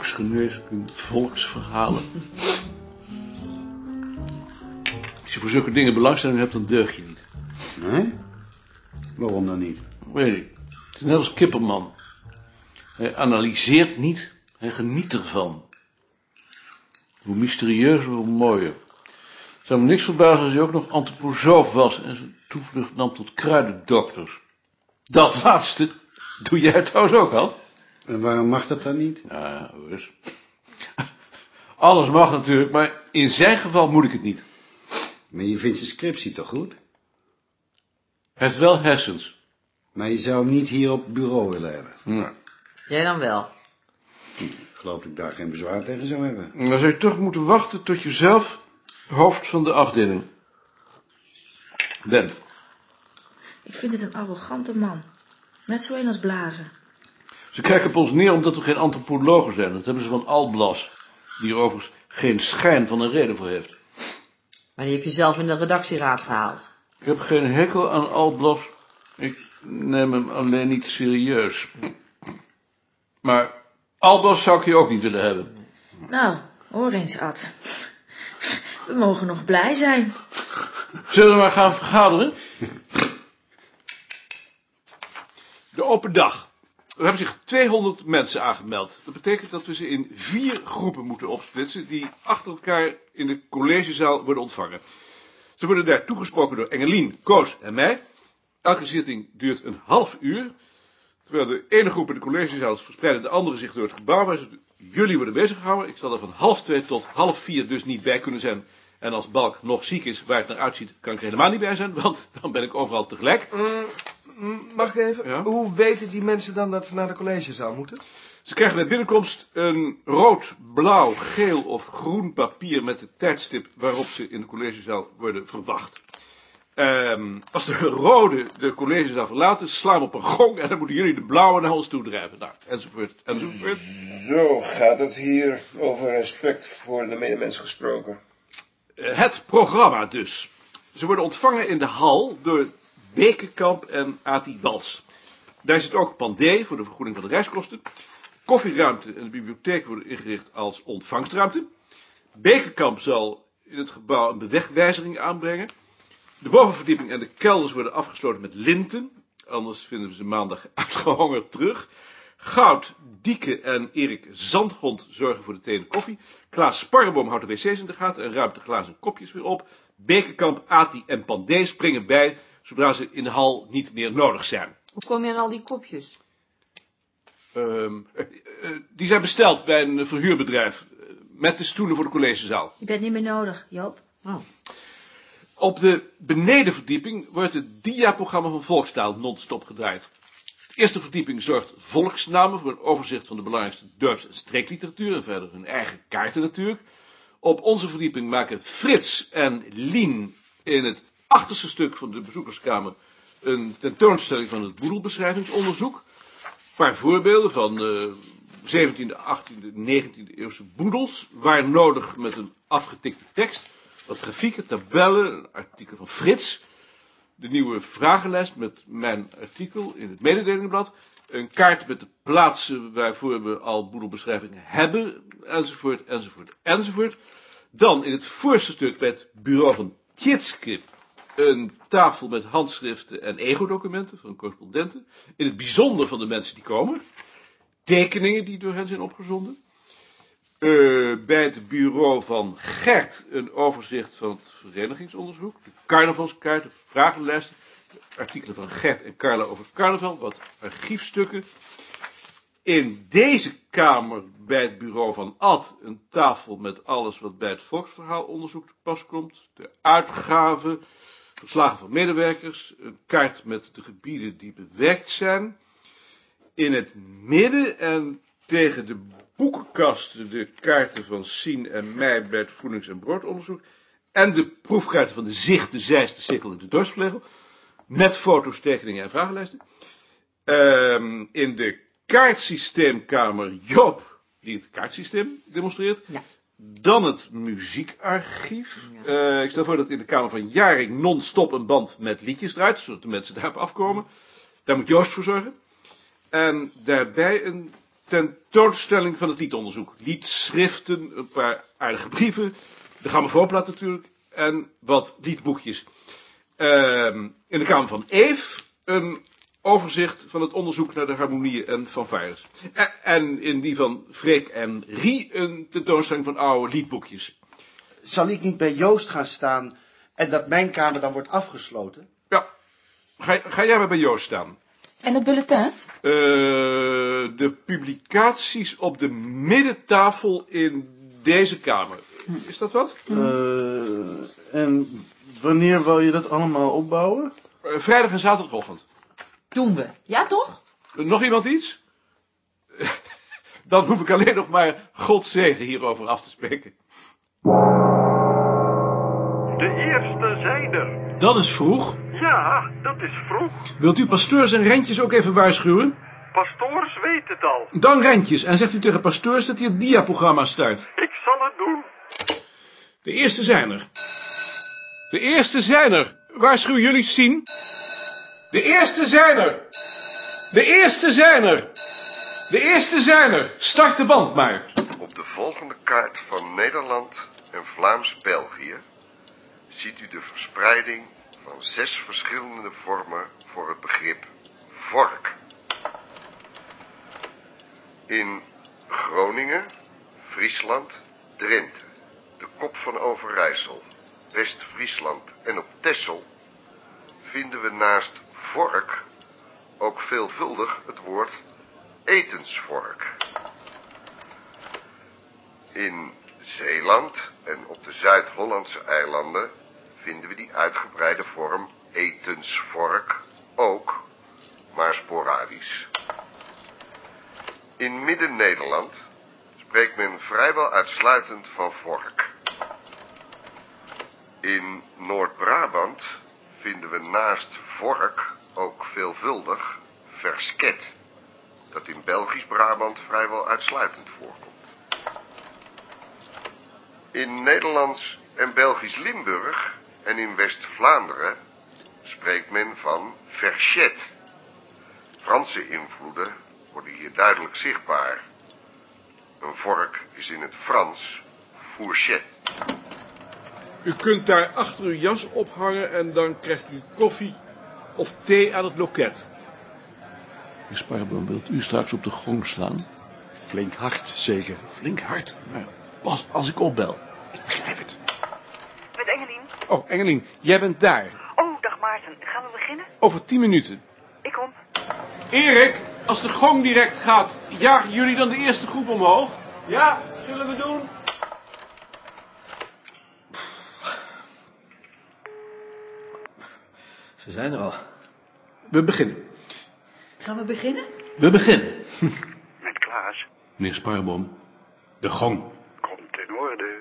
volksgeneeskunde, volksverhalen. Als je voor zulke dingen belangstelling hebt, dan deug je niet. Nee? Waarom dan niet? Weet ik. Het is net als Kipperman. Hij analyseert niet, hij geniet ervan. Hoe mysterieuzer, hoe mooier. Het zou me niks verbazen als hij ook nog antroposoof was en zijn toevlucht nam tot kruidendokters. Dat laatste doe jij trouwens ook al. En waarom mag dat dan niet? Ja, eens. Alles mag natuurlijk, maar in zijn geval moet ik het niet. Maar je vindt zijn scriptie toch goed? Hij heeft wel hersens. Maar je zou hem niet hier op het bureau willen hebben. Ja. Jij dan wel. Ik geloof dat ik daar geen bezwaar tegen zou hebben. Dan zou je toch moeten wachten tot je zelf hoofd van de afdeling bent. Ik vind het een arrogante man. Net zo een als Blazen. Ze kijken op ons neer omdat we geen antropologen zijn. Dat hebben ze van Alblas, die er overigens geen schijn van een reden voor heeft. Maar die heb je zelf in de redactieraad gehaald. Ik heb geen hekel aan Alblas. Ik neem hem alleen niet serieus. Maar Alblas zou ik hier ook niet willen hebben. Nou, hoor eens, Ad. We mogen nog blij zijn. Zullen we maar gaan vergaderen? De open dag. Er hebben zich 200 mensen aangemeld. Dat betekent dat we ze in vier groepen moeten opsplitsen... die achter elkaar in de collegezaal worden ontvangen. Ze worden daar toegesproken door Engelien, Koos en mij. Elke zitting duurt een half uur. Terwijl de ene groep in de collegezaal is verspreiden de andere zich door het gebouw. Maar jullie worden bezig gehouden. Ik zal er van half twee tot half vier dus niet bij kunnen zijn. En als Balk nog ziek is, waar het naar uitziet, kan ik er helemaal niet bij zijn. Want dan ben ik overal tegelijk. Mm, Mag ik even? Ja? Hoe weten die mensen dan dat ze naar de collegezaal moeten? Ze krijgen bij binnenkomst een rood, blauw, geel of groen papier met het tijdstip waarop ze in de collegezaal worden verwacht. Ehm, als de rode de collegezaal verlaten, slaan we op een gong en dan moeten jullie de blauwe naar ons toe drijven. Nou, enzovoort, enzovoort. Zo gaat het hier over respect voor de medemens gesproken. Eh, Het programma dus. Ze worden ontvangen in de hal door Bekenkamp en Ati Bals. Daar zit ook Pandé voor de vergoeding van de reiskosten. Koffieruimte en de bibliotheek worden ingericht als ontvangstruimte. Bekenkamp zal in het gebouw een bewegwijzering aanbrengen. De bovenverdieping en de kelders worden afgesloten met linten. Anders vinden we ze maandag uitgehongerd terug. Goud, Dieke en Erik Zandgrond zorgen voor de thee en koffie. Klaas Sparreboom houdt de wc's in de gaten en ruimt de glazen kopjes weer op. Bekenkamp, Ati en Pandé springen bij, zodra ze in de hal niet meer nodig zijn. Hoe kom je aan al die kopjes? Ehm, eh, eh, die zijn besteld bij een verhuurbedrijf. eh, Met de stoelen voor de collegezaal. Je bent niet meer nodig, Joop. Oh. Op de benedenverdieping wordt het diaprogramma van Volkstaal non-stop gedraaid. De eerste verdieping zorgt volksnamen voor een overzicht van de belangrijkste dorps- en streekliteratuur en verder hun eigen kaarten natuurlijk. Op onze verdieping maken Frits en Lien in het achterste stuk van de bezoekerskamer een tentoonstelling van het boedelbeschrijvingsonderzoek. Een paar voorbeelden van eh 17e, 18e, 19e eeuwse boedels, waar nodig met een afgetikte tekst, wat grafieken, tabellen, een artikel van Frits, de nieuwe vragenlijst met mijn artikel in het mededelingenblad, een kaart met de plaatsen waarvoor we al boedelbeschrijvingen hebben, enzovoort, enzovoort, enzovoort. Dan in het voorste stuk bij het bureau van Tjitske een tafel met handschriften en ego-documenten van correspondenten, in het bijzonder van de mensen die komen, tekeningen die door hen zijn opgezonden. Eh, bij het bureau van Gert een overzicht van het verenigingsonderzoek, de carnavalskaart, de vragenlijsten, artikelen van Gert en Carla over carnaval, wat archiefstukken. In deze kamer bij het bureau van Ad een tafel met alles wat bij het volksverhaalonderzoek te pas komt, de uitgaven, verslagen van medewerkers, een kaart met de gebieden die bewerkt zijn. In het midden en tegen de boekenkasten de kaarten van Sien en mij bij het voedings- en broodonderzoek. En de proefkaarten van de Zicht, de de Sikkel en de Dorsvlegel. Met foto's, tekeningen en vragenlijsten. Ehm, in de kaartsysteemkamer Joop, die het kaartsysteem demonstreert. Ja. Dan het muziekarchief. Eh, ik stel voor dat in de kamer van Jaring non-stop een band met liedjes draait, zodat de mensen daarop afkomen. Daar moet Joost voor zorgen. En daarbij een tentoonstelling van het liedonderzoek. Liedschriften, een paar aardige brieven, de grammofoonplaat natuurlijk en wat liedboekjes. Ehm, in de kamer van Eve een overzicht van het onderzoek naar de harmonieën en fanfares. En, en in die van Freek en Rie een tentoonstelling van oude liedboekjes. Zal ik niet bij Joost gaan staan en dat mijn kamer dan wordt afgesloten? Ja, ga, ga jij maar bij Joost staan. En het bulletin? Eh, de publicaties op de middentafel in deze kamer. Is dat wat? Eh, en wanneer wil je dat allemaal opbouwen? Eh, vrijdag en zaterdagochtend. Doen we. Ja, toch? Nog iemand iets? Dan hoef ik alleen nog maar Gods zegen hierover af te spreken. De eerste zijn er. Dat is vroeg. Ja, dat is vroeg. Wilt u pasteurs en rentjes ook even waarschuwen? Pastoors weet het al. Dan rentjes en zegt u tegen pasteurs dat hij het diaprogramma start. Ik zal het doen. De eerste zijn er. De eerste zijn er. Waarschuw jullie zien? De eerste zijn er. De eerste zijn er. De eerste zijn er. Start de band maar. Op de volgende kaart van Nederland en Vlaams-België ziet u de verspreiding van zes verschillende vormen voor het begrip vork. In Groningen, Friesland, Drenthe, de Kop van Overijssel, West-Friesland en op Texel vinden we naast vork ook veelvuldig het woord etensvork. In Zeeland en op de Zuid-Hollandse eilanden vinden we die uitgebreide vorm etensvork ook, maar sporadisch. In Midden-Nederland spreekt men vrijwel uitsluitend van vork. In Noord-Brabant vinden we naast vork ook veelvuldig versket, dat in Belgisch Brabant vrijwel uitsluitend voorkomt. In Nederlands en Belgisch Limburg en in West-Vlaanderen spreekt men van verchet. Franse invloeden worden hier duidelijk zichtbaar. Een vork is in het Frans fourchette. U kunt daar achter uw jas ophangen en dan krijgt u koffie of thee aan het loket. Meneer Sparreboom, wilt u straks op de gong slaan? Flink hard, zeker. Flink hard, maar pas als ik opbel. Ik begrijp het. Met Engelien. Oh, Engelien, jij bent daar. Oh, dag Maarten. Gaan we beginnen? Over tien minuten. Ik kom. Erik, als de gong direct gaat, jagen jullie dan de eerste groep omhoog? Ja, zullen we doen. Ze zijn er al. We beginnen. Gaan we beginnen? We beginnen. Met Klaas. Meneer Sparreboom, de gong. Komt in orde.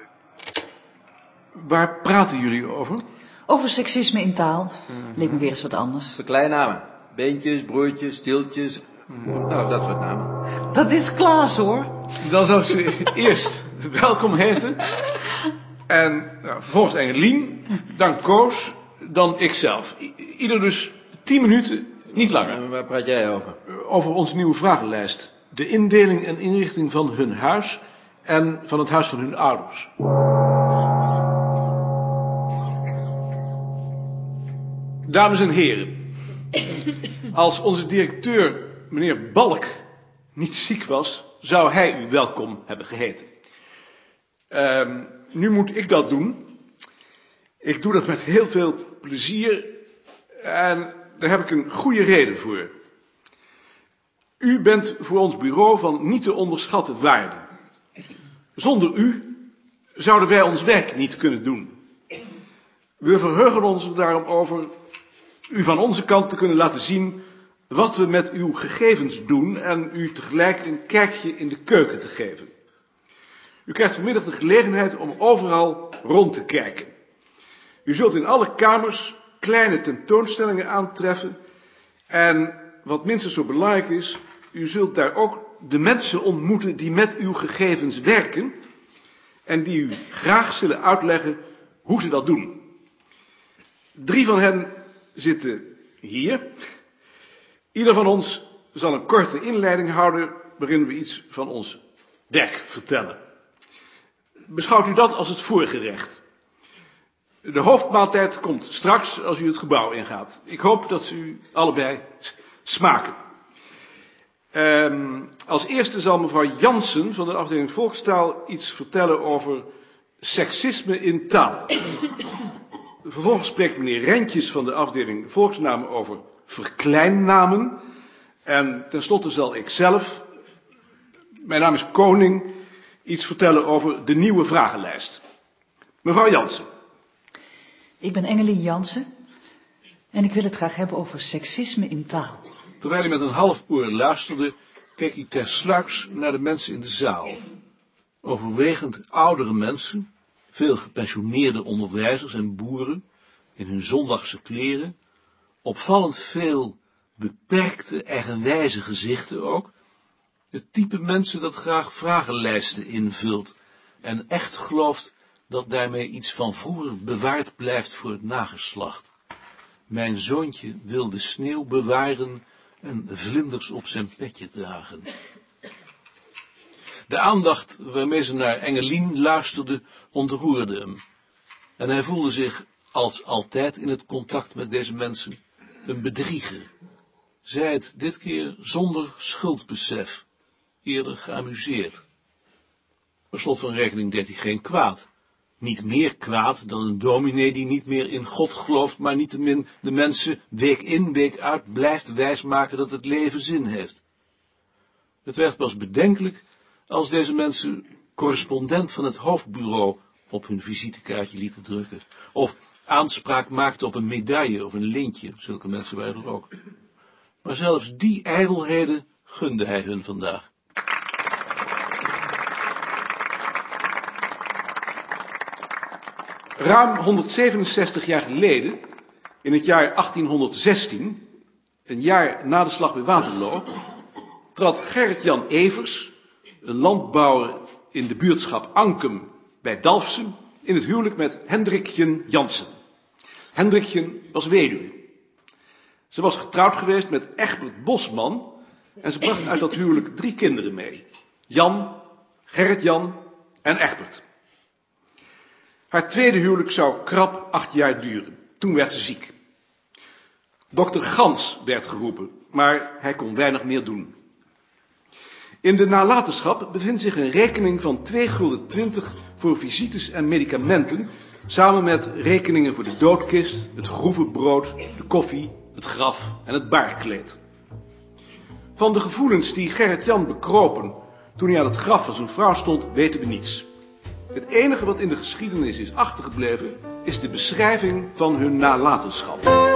Waar praten jullie over? Over seksisme in taal. Leek me weer eens wat anders. Verkleinnamen. Beentjes, broertjes, stieltjes. Nou, dat soort namen. Dat is Klaas hoor. Dan zou ik ze eerst welkom heten. En nou, vervolgens Engelien, dan Koos, dan ikzelf. I- ieder dus tien minuten, niet langer. En waar praat jij over? Over onze nieuwe vragenlijst. De indeling en inrichting van hun huis en van het huis van hun ouders. Dames en heren. Als onze directeur, meneer Balk, niet ziek was, zou hij u welkom hebben geheten. Ehm, nu moet ik dat doen. Ik doe dat met heel veel plezier en daar heb ik een goede reden voor. U bent voor ons bureau van niet te onderschatten waarde. Zonder u zouden wij ons werk niet kunnen doen. We verheugen ons daarom over u van onze kant te kunnen laten zien wat we met uw gegevens doen en u tegelijk een kijkje in de keuken te geven. U krijgt vanmiddag de gelegenheid om overal rond te kijken. U zult in alle kamers kleine tentoonstellingen aantreffen en wat minstens zo belangrijk is, u zult daar ook de mensen ontmoeten die met uw gegevens werken en die u graag zullen uitleggen hoe ze dat doen. Drie van hen zitten hier. Ieder van ons zal een korte inleiding houden beginnen we iets van ons werk vertellen. Beschouwt u dat als het voorgerecht. De hoofdmaaltijd komt straks als u het gebouw ingaat. Ik hoop dat ze u allebei smaken. Ehm, als eerste zal mevrouw Jansen van de afdeling Volkstaal iets vertellen over seksisme in taal. Vervolgens spreekt meneer Rentjes van de afdeling Volksnamen over verkleinnamen. En tenslotte zal ik zelf, mijn naam is Koning, iets vertellen over de nieuwe vragenlijst. Mevrouw Jansen. Ik ben Engelien Jansen en ik wil het graag hebben over seksisme in taal. Terwijl hij met een half oor luisterde, keek hij tersluiks naar de mensen in de zaal. Overwegend oudere mensen, veel gepensioneerde onderwijzers en boeren, in hun zondagse kleren, opvallend veel beperkte, eigenwijze gezichten ook, het type mensen dat graag vragenlijsten invult en echt gelooft dat daarmee iets van vroeger bewaard blijft voor het nageslacht. Mijn zoontje wil de sneeuw bewaren en vlinders op zijn petje dragen. De aandacht waarmee ze naar Engelien luisterde ontroerde hem. En hij voelde zich, als altijd in het contact met deze mensen, een bedrieger. Zij het dit keer zonder schuldbesef, eerder geamuseerd. Per slot van rekening deed hij geen kwaad. Niet meer kwaad dan een dominee die niet meer in God gelooft, maar niettemin de mensen week in, week uit blijft wijsmaken dat het leven zin heeft. Het werd pas bedenkelijk als deze mensen correspondent van het hoofdbureau op hun visitekaartje lieten drukken, of aanspraak maakten op een medaille of een lintje, zulke mensen waren er ook. Maar zelfs die ijdelheden gunde hij hun vandaag. Ruim 167 jaar geleden, in het jaar 1816, een jaar na de slag bij Waterloo, trad Gerrit-Jan Evers, een landbouwer in de buurtschap Ankum bij Dalfsen, in het huwelijk met Hendrikjen Jansen. Hendrikjen was weduwe. Ze was getrouwd geweest met Egbert Bosman en ze bracht uit dat huwelijk drie kinderen mee. Jan, Gerrit-Jan en Egbert. Haar tweede huwelijk zou krap acht jaar duren. Toen werd ze ziek. Dokter Gans werd geroepen, maar hij kon weinig meer doen. In de nalatenschap bevindt zich een rekening van 2 gulden 20 voor visites en medicamenten, samen met rekeningen voor de doodkist, het groevenbrood, de koffie, het graf en het baardkleed. Van de gevoelens die Gerrit-Jan bekropen toen hij aan het graf van zijn vrouw stond, weten we niets. Het enige wat in de geschiedenis is achtergebleven, is de beschrijving van hun nalatenschap.